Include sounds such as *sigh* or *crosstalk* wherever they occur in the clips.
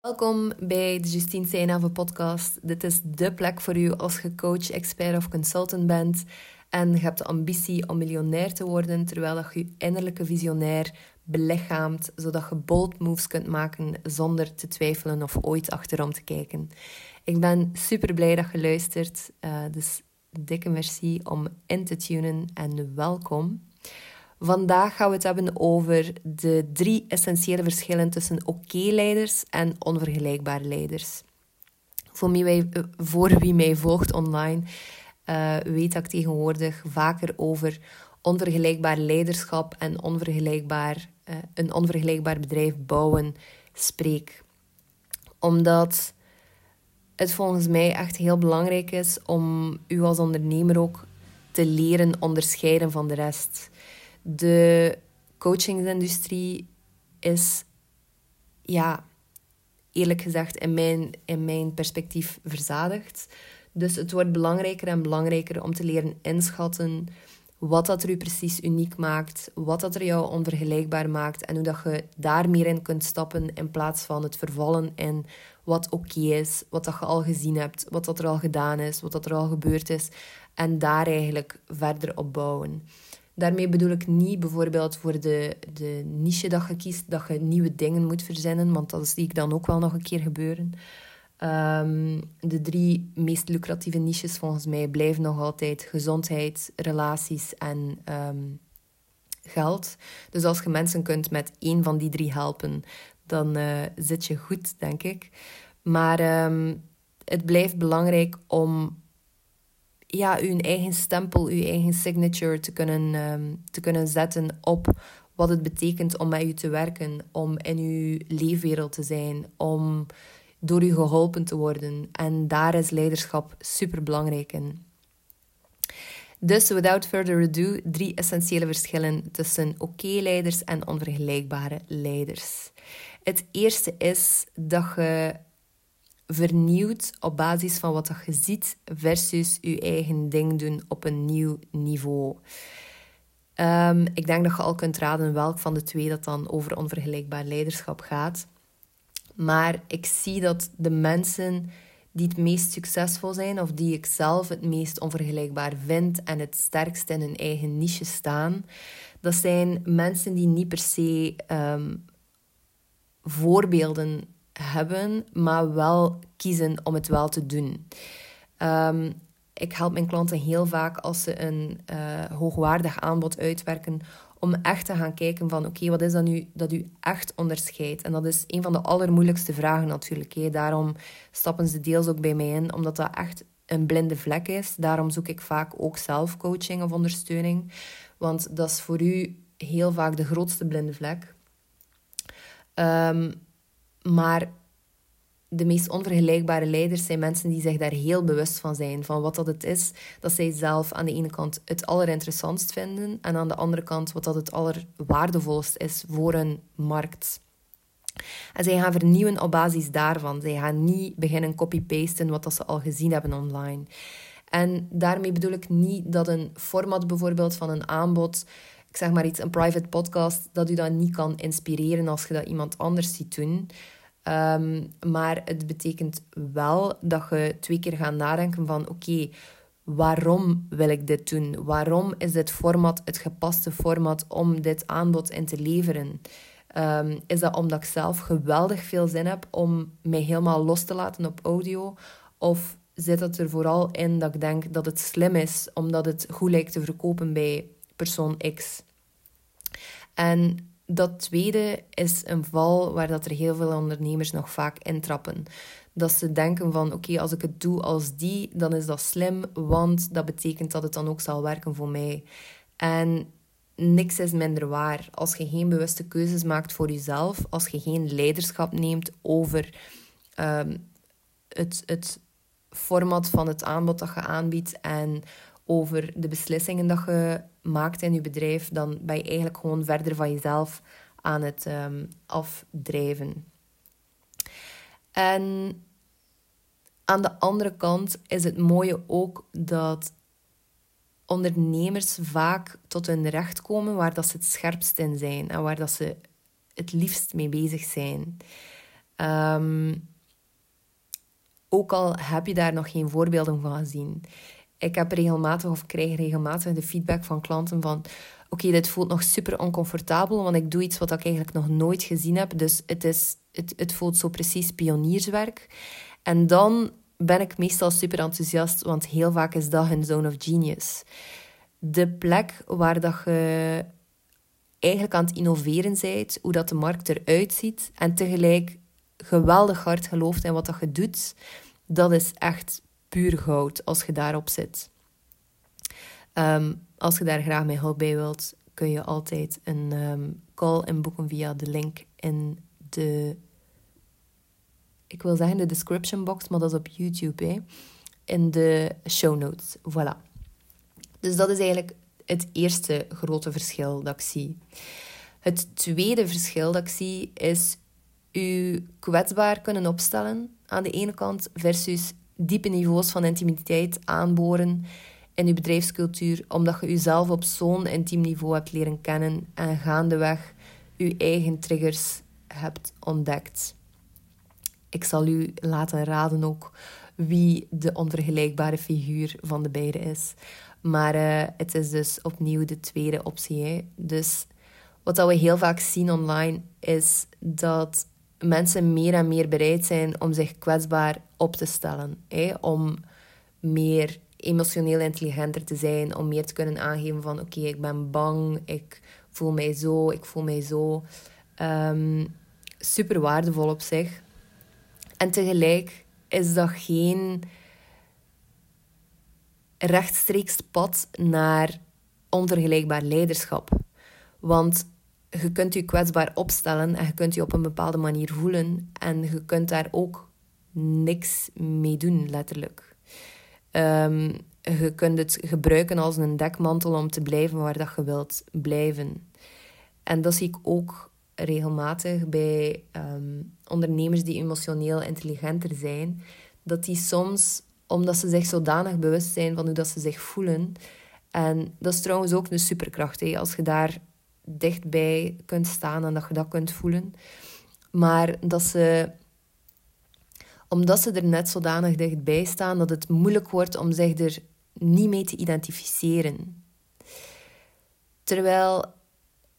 Welkom bij de Justine Seinave podcast. Dit is de plek voor u als je coach, expert of consultant bent en je hebt de ambitie om miljonair te worden, terwijl je je innerlijke visionair belichaamt, zodat je bold moves kunt maken zonder te twijfelen of ooit achterom te kijken. Ik ben super blij dat je luistert, uh, dus dikke merci om in te tunen en welkom. Vandaag gaan we het hebben over de drie essentiële verschillen tussen oké-leiders en onvergelijkbare leiders. Voor wie, mij, voor wie mij volgt online, uh, weet dat ik tegenwoordig vaker over onvergelijkbaar leiderschap en onvergelijkbaar, uh, een onvergelijkbaar bedrijf bouwen spreek. Omdat het volgens mij echt heel belangrijk is om u als ondernemer ook te leren onderscheiden van de rest. De coachingsindustrie is, ja, eerlijk gezegd, in mijn, in mijn perspectief verzadigd. Dus het wordt belangrijker en belangrijker om te leren inschatten wat dat er u precies uniek maakt, wat dat er jou onvergelijkbaar maakt en hoe dat je daar meer in kunt stappen in plaats van het vervallen in wat oké is, wat dat je al gezien hebt, wat dat er al gedaan is, wat dat er al gebeurd is en daar eigenlijk verder op bouwen. Daarmee bedoel ik niet bijvoorbeeld voor de, de niche dat je kiest, dat je nieuwe dingen moet verzinnen, want dat zie ik dan ook wel nog een keer gebeuren. Um, de drie meest lucratieve niches volgens mij blijven nog altijd gezondheid, relaties en um, geld. Dus als je mensen kunt met één van die drie helpen, dan uh, zit je goed, denk ik. Maar um, het blijft belangrijk om ja, uw eigen stempel, uw eigen signature te kunnen, um, te kunnen zetten op wat het betekent om met u te werken, om in uw leefwereld te zijn, om door u geholpen te worden. En daar is leiderschap super belangrijk in. Dus, without further ado, drie essentiële verschillen tussen oké-leiders en onvergelijkbare leiders. Het eerste is dat je vernieuwd op basis van wat je ziet versus je eigen ding doen op een nieuw niveau. Um, ik denk dat je al kunt raden welk van de twee dat dan over onvergelijkbaar leiderschap gaat. Maar ik zie dat de mensen die het meest succesvol zijn, of die ik zelf het meest onvergelijkbaar vind en het sterkst in hun eigen niche staan, dat zijn mensen die niet per se um, voorbeelden hebben, maar wel kiezen om het wel te doen. Um, ik help mijn klanten heel vaak als ze een uh, hoogwaardig aanbod uitwerken, om echt te gaan kijken van oké, wat is dat nu dat u echt onderscheidt? En dat is een van de allermoeilijkste vragen natuurlijk. Hè. Daarom stappen ze deels ook bij mij in, omdat dat echt een blinde vlek is. Daarom zoek ik vaak ook zelf coaching of ondersteuning, want dat is voor u heel vaak de grootste blinde vlek. Um, maar de meest onvergelijkbare leiders zijn mensen die zich daar heel bewust van zijn, van wat dat het is dat zij zelf aan de ene kant het allerinteressantst vinden en aan de andere kant wat dat het allerwaardevolst is voor een markt. En zij gaan vernieuwen op basis daarvan. Zij gaan niet beginnen copy-pasten wat dat ze al gezien hebben online. En daarmee bedoel ik niet dat een format bijvoorbeeld van een aanbod, ik zeg maar iets, een private podcast, dat u dat niet kan inspireren als je dat iemand anders ziet doen. Um, maar het betekent wel dat je twee keer gaat nadenken van oké, waarom wil ik dit doen? Waarom is dit format het gepaste format om dit aanbod in te leveren? Um, is dat omdat ik zelf geweldig veel zin heb om mij helemaal los te laten op audio? Of zit het er vooral in dat ik denk dat het slim is omdat het goed lijkt te verkopen bij persoon X? En dat tweede is een val waar dat er heel veel ondernemers nog vaak intrappen. Dat ze denken van oké, als ik het doe als die, dan is dat slim, want dat betekent dat het dan ook zal werken voor mij. En niks is minder waar. Als je geen bewuste keuzes maakt voor jezelf, als je geen leiderschap neemt over um, het, het format van het aanbod dat je aanbiedt en over de beslissingen dat je maakt in je bedrijf, dan ben je eigenlijk gewoon verder van jezelf aan het um, afdrijven. En aan de andere kant is het mooie ook dat ondernemers vaak tot hun recht komen waar dat ze het scherpst in zijn en waar dat ze het liefst mee bezig zijn. Ehm, ook al heb je daar nog geen voorbeelden van gezien. Ik heb regelmatig of krijg regelmatig de feedback van klanten van oké, dit voelt nog super oncomfortabel, want ik doe iets wat ik eigenlijk nog nooit gezien heb. Dus het, is, het, het voelt zo precies pionierswerk. En dan ben ik meestal super enthousiast, want heel vaak is dat hun zone of genius. De plek waar dat je eigenlijk aan het innoveren bent, hoe dat de markt eruit ziet, en tegelijk geweldig hard gelooft in wat dat je doet, dat is echt puur goud als je daarop zit. Ehm, als je daar graag mee hulp bij wilt, kun je altijd een um, call inboeken via de link in de ik wil zeggen de description box, maar dat is op YouTube, hè, in de show notes. Voilà. Dus dat is eigenlijk het eerste grote verschil dat ik zie. Het tweede verschil dat ik zie is u kwetsbaar kunnen opstellen aan de ene kant versus diepe niveaus van intimiteit aanboren in uw bedrijfscultuur, omdat je jezelf op zo'n intiem niveau hebt leren kennen en gaandeweg je eigen triggers hebt ontdekt. Ik zal u laten raden ook wie de onvergelijkbare figuur van de beide is. Maar uh, het is dus opnieuw de tweede optie. Dus wat we heel vaak zien online is dat mensen meer en meer bereid zijn om zich kwetsbaar op te stellen. Hè. Om meer emotioneel intelligenter te zijn, om meer te kunnen aangeven van oké, ik ben bang, ik voel mij zo, ik voel mij zo. Um, super waardevol op zich. En tegelijk is dat geen rechtstreeks pad naar onvergelijkbaar leiderschap. Want je kunt je kwetsbaar opstellen en je kunt je op een bepaalde manier voelen en je kunt daar ook niks mee doen, letterlijk. Um, je kunt het gebruiken als een dekmantel om te blijven waar dat je wilt blijven. En dat zie ik ook regelmatig bij ehm, ondernemers die emotioneel intelligenter zijn, dat die soms, omdat ze zich zodanig bewust zijn van hoe dat ze zich voelen, en dat is trouwens ook een superkracht, als je daar dichtbij kunt staan en dat je dat kunt voelen, maar dat ze omdat ze er net zodanig dichtbij staan dat het moeilijk wordt om zich er niet mee te identificeren. Terwijl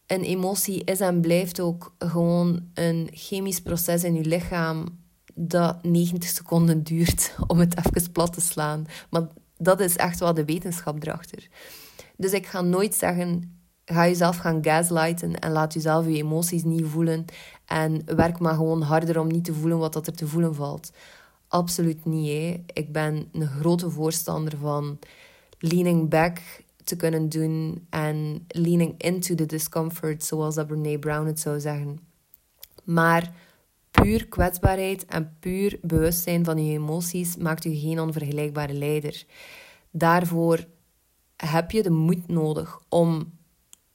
een emotie is en blijft ook gewoon een chemisch proces in je lichaam dat 90 seconden duurt *laughs* om het even plat te slaan. Maar dat is echt wel de wetenschap erachter. Dus ik ga nooit zeggen, ga jezelf gaan gaslighten en laat jezelf je emoties niet voelen en werk maar gewoon harder om niet te voelen wat dat er te voelen valt. Absoluut niet. Hè. Ik ben een grote voorstander van leaning back, te kunnen doen en leaning into the discomfort, zoals dat Brene Brown het zou zeggen. Maar puur kwetsbaarheid en puur bewustzijn van je emoties maakt u geen onvergelijkbare leider. Daarvoor heb je de moed nodig om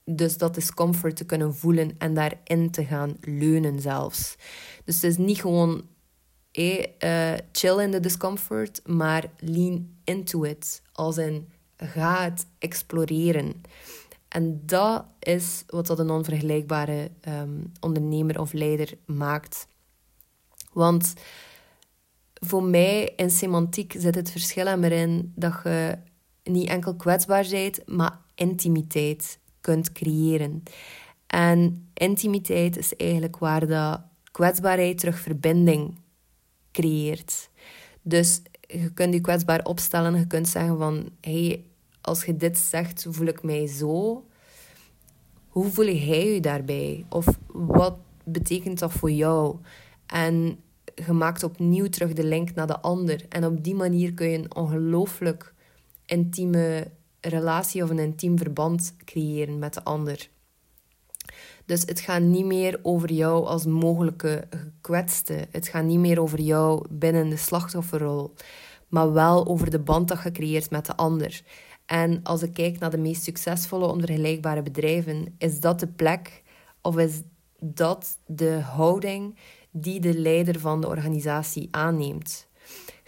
dus dat discomfort te kunnen voelen en daarin te gaan leunen zelfs. Dus het is niet gewoon hey, chill in the discomfort, maar lean into it. Als in ga het exploreren. En dat is wat dat een onvergelijkbare ehm, ondernemer of leider maakt. Want voor mij in semantiek zit het verschil erin dat je niet enkel kwetsbaar bent, maar intimiteit kunt creëren. En intimiteit is eigenlijk waar dat kwetsbaarheid terug verbinding creëert. Dus je kunt je kwetsbaar opstellen. Je kunt zeggen van... Hey, als je dit zegt, voel ik mij zo. Hoe voel jij je daarbij? Of wat betekent dat voor jou? En je maakt opnieuw terug de link naar de ander. En op die manier kun je een ongelooflijk intieme relatie of een intiem verband creëren met de ander. Dus het gaat niet meer over jou als mogelijke gekwetste. Het gaat niet meer over jou binnen de slachtofferrol, maar wel over de band dat je creëert met de ander. En als ik kijk naar de meest succesvolle onvergelijkbare bedrijven, is dat de plek of is dat de houding die de leider van de organisatie aanneemt.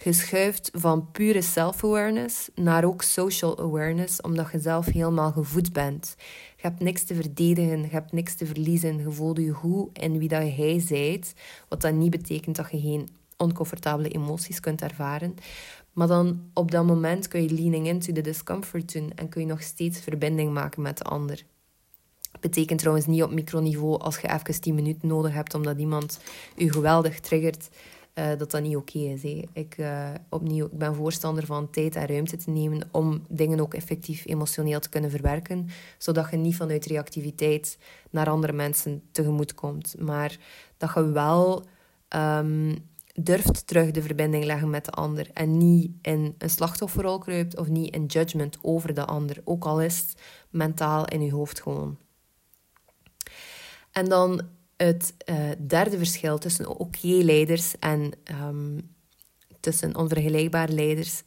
Je schuift van pure self-awareness naar ook social awareness, omdat je zelf helemaal gevoed bent. Je hebt niks te verdedigen, je hebt niks te verliezen. Je voelde je goed in wie dat jij zijt. Wat dat niet betekent dat je geen oncomfortabele emoties kunt ervaren. Maar dan op dat moment kun je leaning into the discomfort doen en kun je nog steeds verbinding maken met de ander. Betekent trouwens niet op microniveau als je even 10 minuten nodig hebt omdat iemand je geweldig triggert, uh, dat dat niet oké is. Ik, uh, opnieuw, ik ben voorstander van tijd en ruimte te nemen om dingen ook effectief emotioneel te kunnen verwerken, zodat je niet vanuit reactiviteit naar andere mensen tegemoet komt, maar dat je wel um, durft terug de verbinding leggen met de ander en niet in een slachtofferrol kruipt of niet in judgment over de ander, ook al is het mentaal in je hoofd gewoon. En dan het uh, derde verschil tussen oké-leiders en um, tussen onvergelijkbare leiders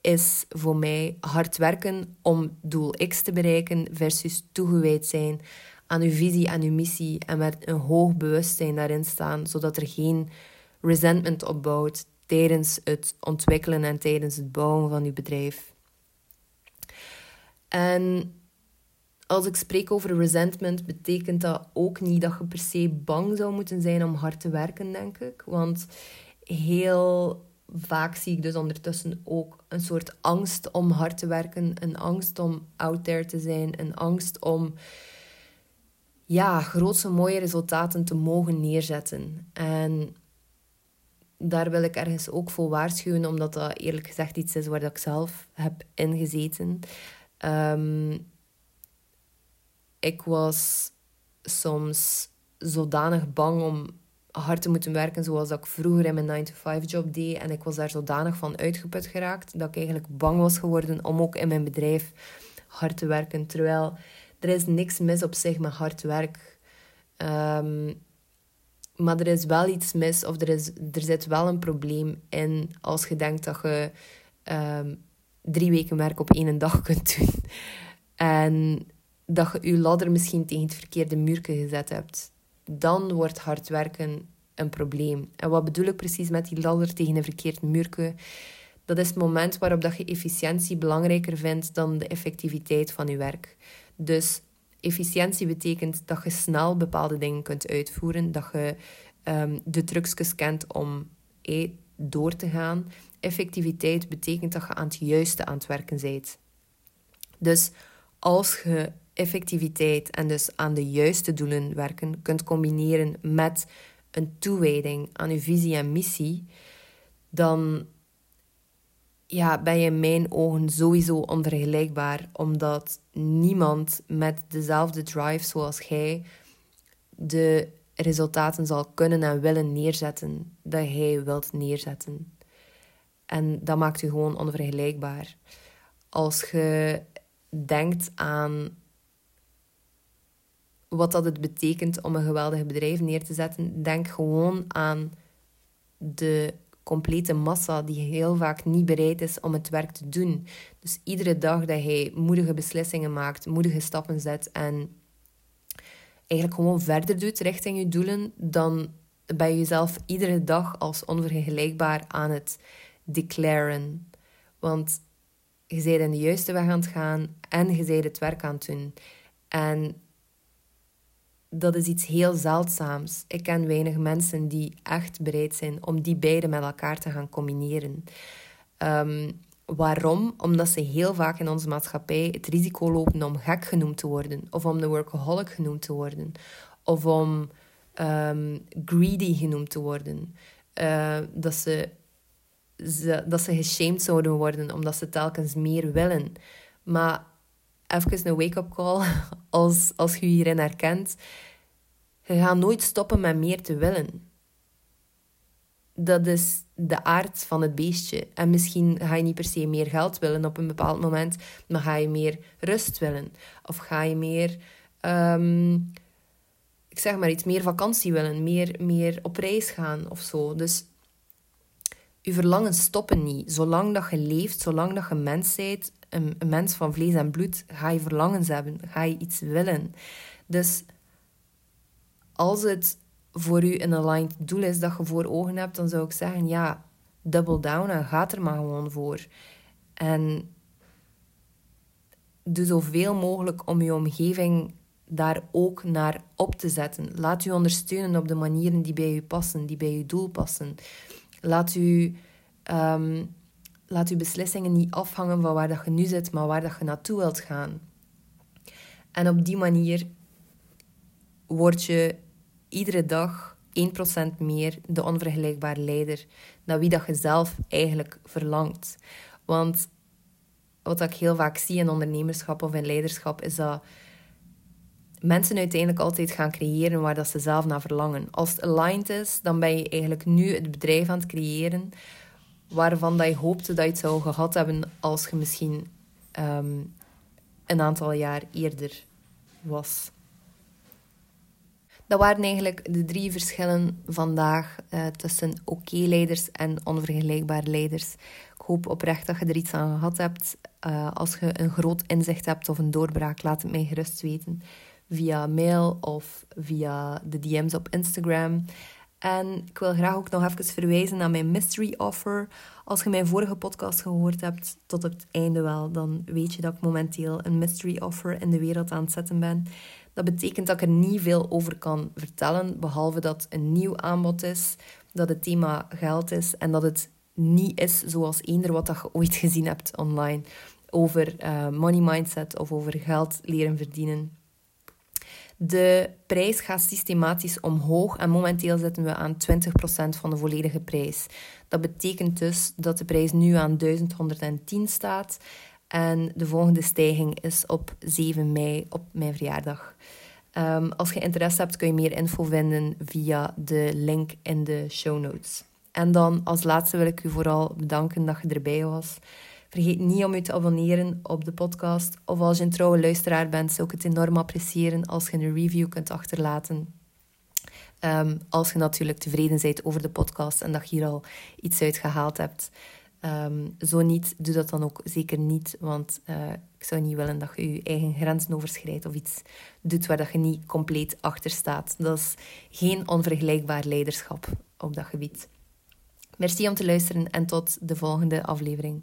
is voor mij hard werken om doel X te bereiken versus toegewijd zijn aan uw visie en uw missie en met een hoog bewustzijn daarin staan, zodat er geen resentment opbouwt tijdens het ontwikkelen en tijdens het bouwen van uw bedrijf. En als ik spreek over resentment, betekent dat ook niet dat je per se bang zou moeten zijn om hard te werken, denk ik. Want heel vaak zie ik dus ondertussen ook een soort angst om hard te werken, een angst om out there te zijn, een angst om ja, grootse mooie resultaten te mogen neerzetten. En daar wil ik ergens ook voor waarschuwen, omdat dat eerlijk gezegd iets is waar ik zelf heb ingezeten. Um, ik was soms zodanig bang om hard te moeten werken zoals ik vroeger in mijn 9-to-5 job deed. En ik was daar zodanig van uitgeput geraakt dat ik eigenlijk bang was geworden om ook in mijn bedrijf hard te werken. Terwijl er is niks mis op zich met hard werk. Um, maar er is wel iets mis of er, is, er zit wel een probleem in als je denkt dat je um, drie weken werk op één dag *laughs* kunt doen. En dat je je ladder misschien tegen het verkeerde muurke gezet hebt. Dan wordt hard werken een probleem. En wat bedoel ik precies met die ladder tegen een verkeerd muurke? Dat is het moment waarop dat je efficiëntie belangrijker vindt dan de effectiviteit van je werk. Dus efficiëntie betekent dat je snel bepaalde dingen kunt uitvoeren, dat je um, de trucjes kent om door te gaan. Effectiviteit betekent dat je aan het juiste aan het werken bent. Dus als je effectiviteit en dus aan de juiste doelen werken kunt combineren met een toewijding aan je visie en missie, dan ja, ben je in mijn ogen sowieso onvergelijkbaar, omdat niemand met dezelfde drive zoals jij de resultaten zal kunnen en willen neerzetten dat jij wilt neerzetten. En dat maakt je gewoon onvergelijkbaar. Als je denkt aan wat dat het betekent om een geweldig bedrijf neer te zetten, denk gewoon aan de complete massa die heel vaak niet bereid is om het werk te doen. Dus iedere dag dat hij moedige beslissingen maakt, moedige stappen zet en eigenlijk gewoon verder doet richting je doelen, dan ben je jezelf iedere dag als onvergelijkbaar aan het declaren. Want je bent in de juiste weg aan het gaan en je bent het werk aan het doen. En dat is iets heel zeldzaams. Ik ken weinig mensen die echt bereid zijn om die beide met elkaar te gaan combineren. Um, waarom? Omdat ze heel vaak in onze maatschappij het risico lopen om gek genoemd te worden, of om de workaholic genoemd te worden, of om um, greedy genoemd te worden. Uh, dat, ze, ze, dat ze geshamed zouden worden omdat ze telkens meer willen. Maar even een wake-up call *laughs* als, als je hierin herkent. Je gaat nooit stoppen met meer te willen. Dat is de aard van het beestje. En misschien ga je niet per se meer geld willen op een bepaald moment, maar ga je meer rust willen. Of ga je meer, um, ik zeg maar iets, meer vakantie willen, meer, meer op reis gaan of zo. Dus je verlangens stoppen niet. Zolang dat je leeft, zolang dat je mens bent, een, mens van vlees en bloed, ga je verlangens hebben, ga je iets willen. Dus als het voor u een aligned doel is dat je voor ogen hebt, dan zou ik zeggen, ja, double down en ga er maar gewoon voor. En doe zoveel mogelijk om je omgeving daar ook naar op te zetten. Laat u ondersteunen op de manieren die bij u passen, die bij uw doel passen. Laat u, um, laat uw beslissingen niet afhangen van waar dat je nu zit, maar waar dat je naartoe wilt gaan. En op die manier word je iedere dag 1% meer de onvergelijkbare leider naar wie dat je zelf eigenlijk verlangt. Want wat ik heel vaak zie in ondernemerschap of in leiderschap, is dat mensen uiteindelijk altijd gaan creëren waar dat ze zelf naar verlangen. Als het aligned is, dan ben je eigenlijk nu het bedrijf aan het creëren waarvan dat je hoopte dat je het zou gehad hebben als je misschien ehm, een aantal jaar eerder was. Dat waren eigenlijk de drie verschillen vandaag uh, tussen oké-leiders en onvergelijkbare leiders. Ik hoop oprecht dat je er iets aan gehad hebt. Uh, als je een groot inzicht hebt of een doorbraak, laat het mij gerust weten. Via mail of via de DM's op Instagram. En ik wil graag ook nog even verwijzen naar mijn mystery offer. Als je mijn vorige podcast gehoord hebt tot het einde wel, dan weet je dat ik momenteel een mystery offer in de wereld aan het zetten ben. Dat betekent dat ik er niet veel over kan vertellen, behalve dat een nieuw aanbod is, dat het thema geld is en dat het niet is zoals eender wat je ooit gezien hebt online over uh, money mindset of over geld leren verdienen. De prijs gaat systematisch omhoog en momenteel zitten we aan 20% van de volledige prijs. Dat betekent dus dat de prijs nu aan 1110 staat en de volgende stijging is op 7 mei op mijn verjaardag. Um, als je interesse hebt, kun je meer info vinden via de link in de show notes. En dan als laatste wil ik u vooral bedanken dat je erbij was. Vergeet niet om je te abonneren op de podcast. Of als je een trouwe luisteraar bent, zou ik het enorm appreciëren als je een review kunt achterlaten. Um, als je natuurlijk tevreden bent over de podcast en dat je hier al iets uit gehaald hebt. Um, zo niet, doe dat dan ook zeker niet, want uh, ik zou niet willen dat je je eigen grenzen overschrijdt of iets doet waar dat je niet compleet achter staat. Dat is geen onvergelijkbaar leiderschap op dat gebied. Merci om te luisteren en tot de volgende aflevering.